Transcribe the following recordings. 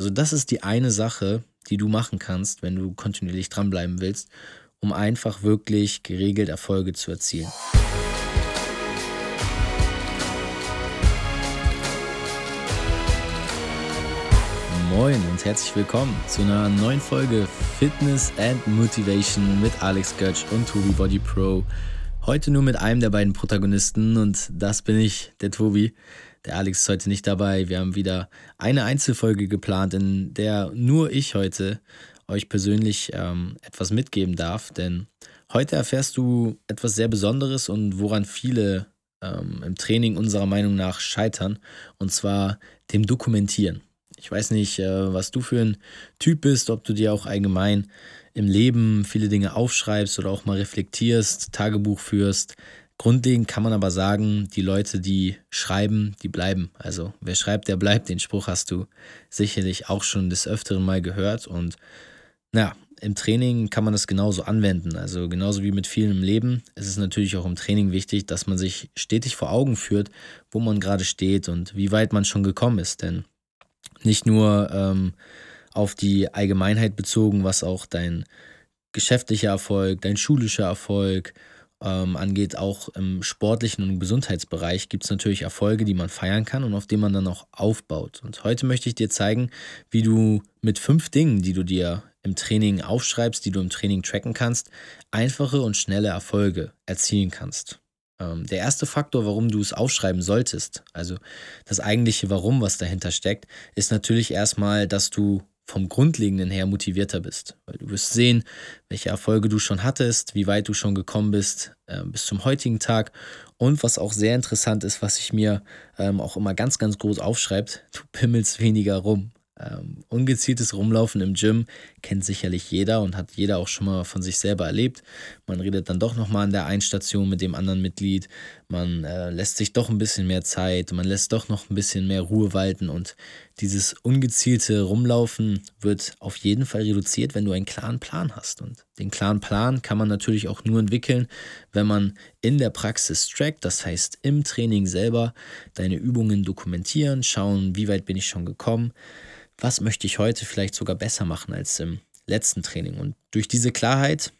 Also das ist die eine Sache, die du machen kannst, wenn du kontinuierlich dranbleiben willst, um einfach wirklich geregelt Erfolge zu erzielen. Moin und herzlich willkommen zu einer neuen Folge Fitness and Motivation mit Alex Götsch und Tobi Body Pro. Heute nur mit einem der beiden Protagonisten und das bin ich, der Tobi. Der Alex ist heute nicht dabei. Wir haben wieder eine Einzelfolge geplant, in der nur ich heute euch persönlich ähm, etwas mitgeben darf. Denn heute erfährst du etwas sehr Besonderes und woran viele ähm, im Training unserer Meinung nach scheitern. Und zwar dem Dokumentieren. Ich weiß nicht, äh, was du für ein Typ bist, ob du dir auch allgemein im Leben viele Dinge aufschreibst oder auch mal reflektierst, Tagebuch führst. Grundlegend kann man aber sagen, die Leute, die schreiben, die bleiben. Also wer schreibt, der bleibt. Den Spruch hast du sicherlich auch schon des Öfteren mal gehört. Und naja, im Training kann man das genauso anwenden. Also genauso wie mit vielen im Leben ist es natürlich auch im Training wichtig, dass man sich stetig vor Augen führt, wo man gerade steht und wie weit man schon gekommen ist. Denn nicht nur ähm, auf die Allgemeinheit bezogen, was auch dein geschäftlicher Erfolg, dein schulischer Erfolg, ähm, angeht, auch im sportlichen und Gesundheitsbereich gibt es natürlich Erfolge, die man feiern kann und auf denen man dann auch aufbaut. Und heute möchte ich dir zeigen, wie du mit fünf Dingen, die du dir im Training aufschreibst, die du im Training tracken kannst, einfache und schnelle Erfolge erzielen kannst. Ähm, der erste Faktor, warum du es aufschreiben solltest, also das eigentliche Warum, was dahinter steckt, ist natürlich erstmal, dass du vom Grundlegenden her motivierter bist. Weil du wirst sehen, welche Erfolge du schon hattest, wie weit du schon gekommen bist äh, bis zum heutigen Tag. Und was auch sehr interessant ist, was ich mir ähm, auch immer ganz, ganz groß aufschreibt, du pimmelst weniger rum. Ähm, ungezieltes Rumlaufen im Gym kennt sicherlich jeder und hat jeder auch schon mal von sich selber erlebt. Man redet dann doch nochmal an der Einstation mit dem anderen Mitglied. Man äh, lässt sich doch ein bisschen mehr Zeit, man lässt doch noch ein bisschen mehr Ruhe walten und dieses ungezielte Rumlaufen wird auf jeden Fall reduziert, wenn du einen klaren Plan hast. Und den klaren Plan kann man natürlich auch nur entwickeln, wenn man in der Praxis trackt, das heißt im Training selber deine Übungen dokumentieren, schauen, wie weit bin ich schon gekommen was möchte ich heute vielleicht sogar besser machen als im letzten Training. Und durch diese Klarheit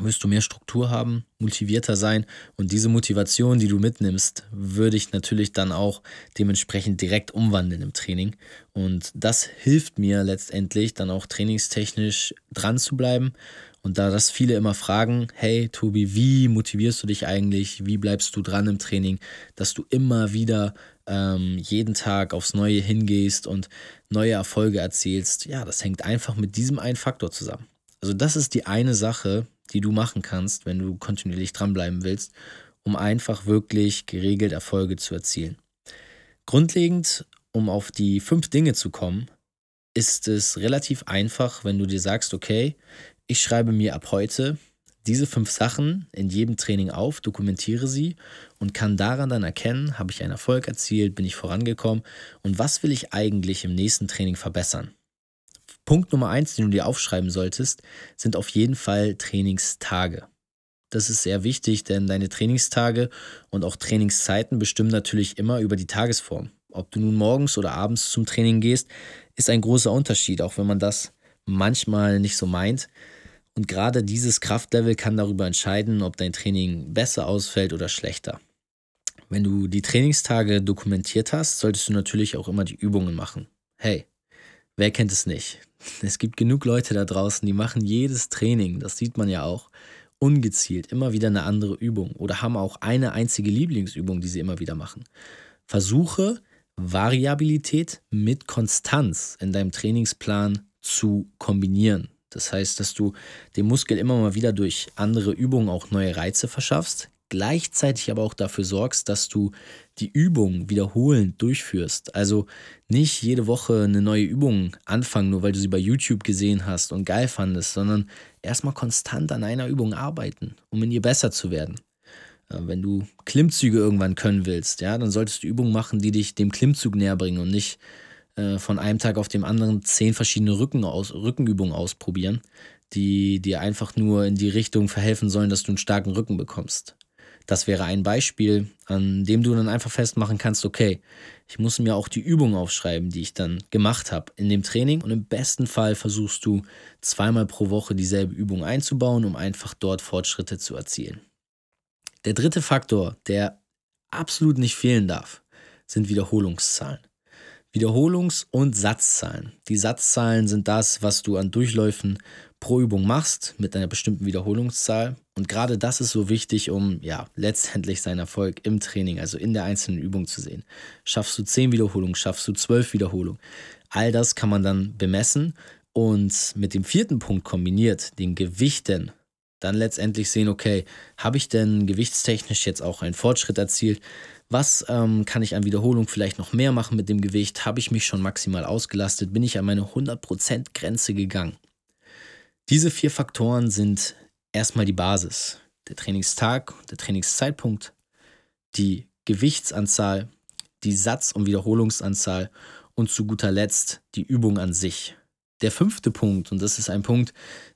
wirst du mehr Struktur haben, motivierter sein. Und diese Motivation, die du mitnimmst, würde ich natürlich dann auch dementsprechend direkt umwandeln im Training. Und das hilft mir letztendlich dann auch trainingstechnisch dran zu bleiben. Und da das viele immer fragen, hey Tobi, wie motivierst du dich eigentlich, wie bleibst du dran im Training, dass du immer wieder ähm, jeden Tag aufs Neue hingehst und neue Erfolge erzielst, ja, das hängt einfach mit diesem einen Faktor zusammen. Also das ist die eine Sache, die du machen kannst, wenn du kontinuierlich dranbleiben willst, um einfach wirklich geregelt Erfolge zu erzielen. Grundlegend, um auf die fünf Dinge zu kommen, ist es relativ einfach, wenn du dir sagst, okay, ich schreibe mir ab heute diese fünf Sachen in jedem Training auf, dokumentiere sie und kann daran dann erkennen, habe ich einen Erfolg erzielt, bin ich vorangekommen und was will ich eigentlich im nächsten Training verbessern. Punkt Nummer eins, den du dir aufschreiben solltest, sind auf jeden Fall Trainingstage. Das ist sehr wichtig, denn deine Trainingstage und auch Trainingszeiten bestimmen natürlich immer über die Tagesform. Ob du nun morgens oder abends zum Training gehst, ist ein großer Unterschied, auch wenn man das manchmal nicht so meint. Und gerade dieses Kraftlevel kann darüber entscheiden, ob dein Training besser ausfällt oder schlechter. Wenn du die Trainingstage dokumentiert hast, solltest du natürlich auch immer die Übungen machen. Hey, wer kennt es nicht? Es gibt genug Leute da draußen, die machen jedes Training, das sieht man ja auch, ungezielt immer wieder eine andere Übung oder haben auch eine einzige Lieblingsübung, die sie immer wieder machen. Versuche Variabilität mit Konstanz in deinem Trainingsplan zu kombinieren. Das heißt, dass du dem Muskel immer mal wieder durch andere Übungen auch neue Reize verschaffst, gleichzeitig aber auch dafür sorgst, dass du die Übung wiederholend durchführst. Also nicht jede Woche eine neue Übung anfangen, nur weil du sie bei YouTube gesehen hast und geil fandest, sondern erstmal konstant an einer Übung arbeiten, um in ihr besser zu werden. Äh, wenn du Klimmzüge irgendwann können willst, ja, dann solltest du Übungen machen, die dich dem Klimmzug näher bringen und nicht äh, von einem Tag auf den anderen zehn verschiedene Rücken aus, Rückenübungen ausprobieren, die dir einfach nur in die Richtung verhelfen sollen, dass du einen starken Rücken bekommst. Das wäre ein Beispiel, an dem du dann einfach festmachen kannst, okay, ich muss mir auch die Übung aufschreiben, die ich dann gemacht habe in dem Training. Und im besten Fall versuchst du zweimal pro Woche dieselbe Übung einzubauen, um einfach dort Fortschritte zu erzielen. Der dritte Faktor, der absolut nicht fehlen darf, sind Wiederholungszahlen. Wiederholungs- und Satzzahlen. Die Satzzahlen sind das, was du an Durchläufen pro Übung machst mit einer bestimmten Wiederholungszahl. Und gerade das ist so wichtig, um ja letztendlich seinen Erfolg im Training, also in der einzelnen Übung zu sehen. Schaffst du 10 Wiederholungen, schaffst du 12 Wiederholungen. All das kann man dann bemessen und mit dem vierten Punkt kombiniert, den Gewichten, dann letztendlich sehen, okay, habe ich denn gewichtstechnisch jetzt auch einen Fortschritt erzielt? Was ähm, kann ich an Wiederholung vielleicht noch mehr machen mit dem Gewicht? Habe ich mich schon maximal ausgelastet? Bin ich an meine 100% Grenze gegangen? Diese vier Faktoren sind erstmal die Basis. Der Trainingstag, der Trainingszeitpunkt, die Gewichtsanzahl, die Satz- und Wiederholungsanzahl und zu guter Letzt die Übung an sich. Der fünfte Punkt, und das ist ein Punkt,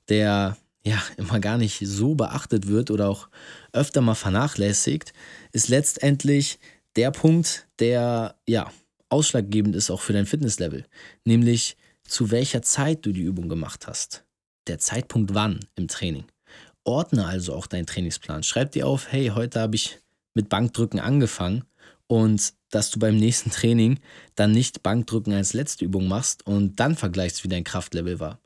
der ja immer gar nicht so beachtet wird oder auch öfter mal vernachlässigt, ist letztendlich der Punkt, der ja ausschlaggebend ist auch für dein Fitnesslevel, nämlich zu welcher Zeit du die Übung gemacht hast. Der Zeitpunkt wann im Training. Ordne also auch deinen Trainingsplan. Schreib dir auf, hey, heute habe ich mit Bankdrücken angefangen und dass du beim nächsten Training dann nicht Bankdrücken als letzte Übung machst und dann vergleichst, wie dein Kraftlevel war.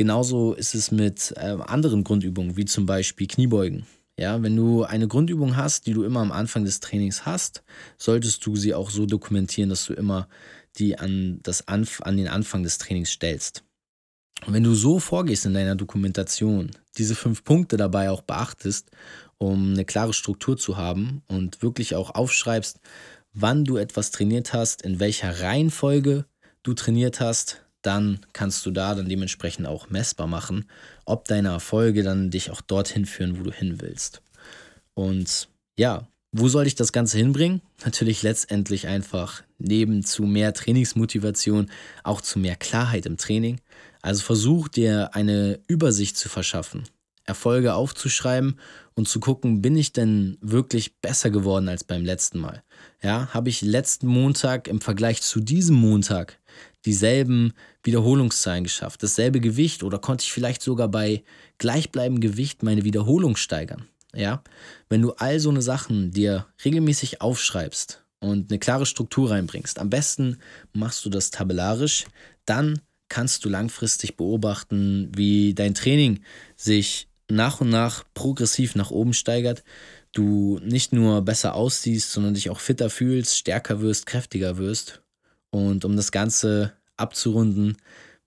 Genauso ist es mit äh, anderen Grundübungen, wie zum Beispiel Kniebeugen. Ja, wenn du eine Grundübung hast, die du immer am Anfang des Trainings hast, solltest du sie auch so dokumentieren, dass du immer die an, das Anf an den Anfang des Trainings stellst. Und wenn du so vorgehst in deiner Dokumentation, diese fünf Punkte dabei auch beachtest, um eine klare Struktur zu haben und wirklich auch aufschreibst, wann du etwas trainiert hast, in welcher Reihenfolge du trainiert hast, dann kannst du da dann dementsprechend auch messbar machen, ob deine Erfolge dann dich auch dorthin führen, wo du hin willst. Und ja, wo soll ich das Ganze hinbringen? Natürlich letztendlich einfach neben zu mehr Trainingsmotivation auch zu mehr Klarheit im Training. Also versuch dir eine Übersicht zu verschaffen, Erfolge aufzuschreiben und zu gucken, bin ich denn wirklich besser geworden als beim letzten Mal? Ja, habe ich letzten Montag im Vergleich zu diesem Montag dieselben Wiederholungszahlen geschafft, dasselbe Gewicht oder konnte ich vielleicht sogar bei gleichbleibendem Gewicht meine Wiederholung steigern? Ja, wenn du all so eine Sachen dir regelmäßig aufschreibst und eine klare Struktur reinbringst, am besten machst du das tabellarisch, dann kannst du langfristig beobachten, wie dein Training sich nach und nach progressiv nach oben steigert, du nicht nur besser aussiehst, sondern dich auch fitter fühlst, stärker wirst, kräftiger wirst. Und um das Ganze abzurunden,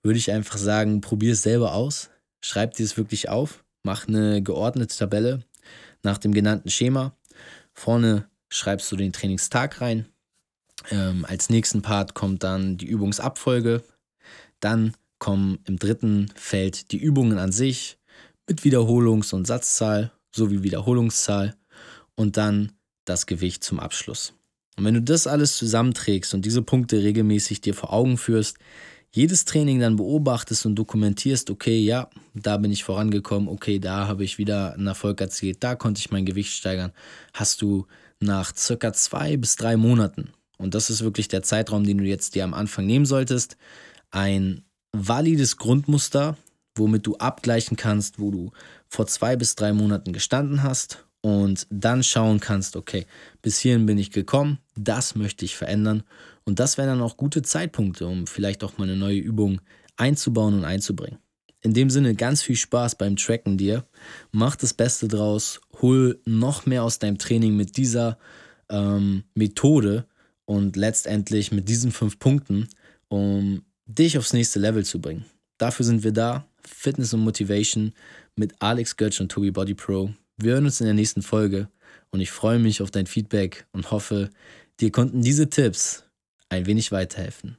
würde ich einfach sagen, probier es selber aus, schreib dir es wirklich auf, mach eine geordnete Tabelle nach dem genannten Schema. Vorne schreibst du den Trainingstag rein. Ähm, als nächsten Part kommt dann die Übungsabfolge. Dann kommen im dritten Feld die Übungen an sich mit Wiederholungs- und Satzzahl sowie Wiederholungszahl und dann das Gewicht zum Abschluss. Und wenn du das alles zusammenträgst und diese Punkte regelmäßig dir vor Augen führst, jedes Training dann beobachtest und dokumentierst, okay, ja, da bin ich vorangekommen, okay, da habe ich wieder einen Erfolg erzielt, da konnte ich mein Gewicht steigern, hast du nach circa zwei bis drei Monaten, und das ist wirklich der Zeitraum, den du jetzt dir am Anfang nehmen solltest, ein valides Grundmuster, womit du abgleichen kannst, wo du vor zwei bis drei Monaten gestanden hast und dann schauen kannst, okay, bis hierhin bin ich gekommen, das möchte ich verändern und das wären dann auch gute Zeitpunkte, um vielleicht auch mal eine neue Übung einzubauen und einzubringen. In dem Sinne ganz viel Spaß beim Tracken dir, mach das Beste draus, hol noch mehr aus deinem Training mit dieser ähm, Methode und letztendlich mit diesen fünf Punkten, um dich aufs nächste Level zu bringen. Dafür sind wir da, Fitness und Motivation mit Alex Götz und Tobi Body Pro. Wir hören uns in der nächsten Folge und ich freue mich auf dein Feedback und hoffe, dir konnten diese Tipps ein wenig weiterhelfen.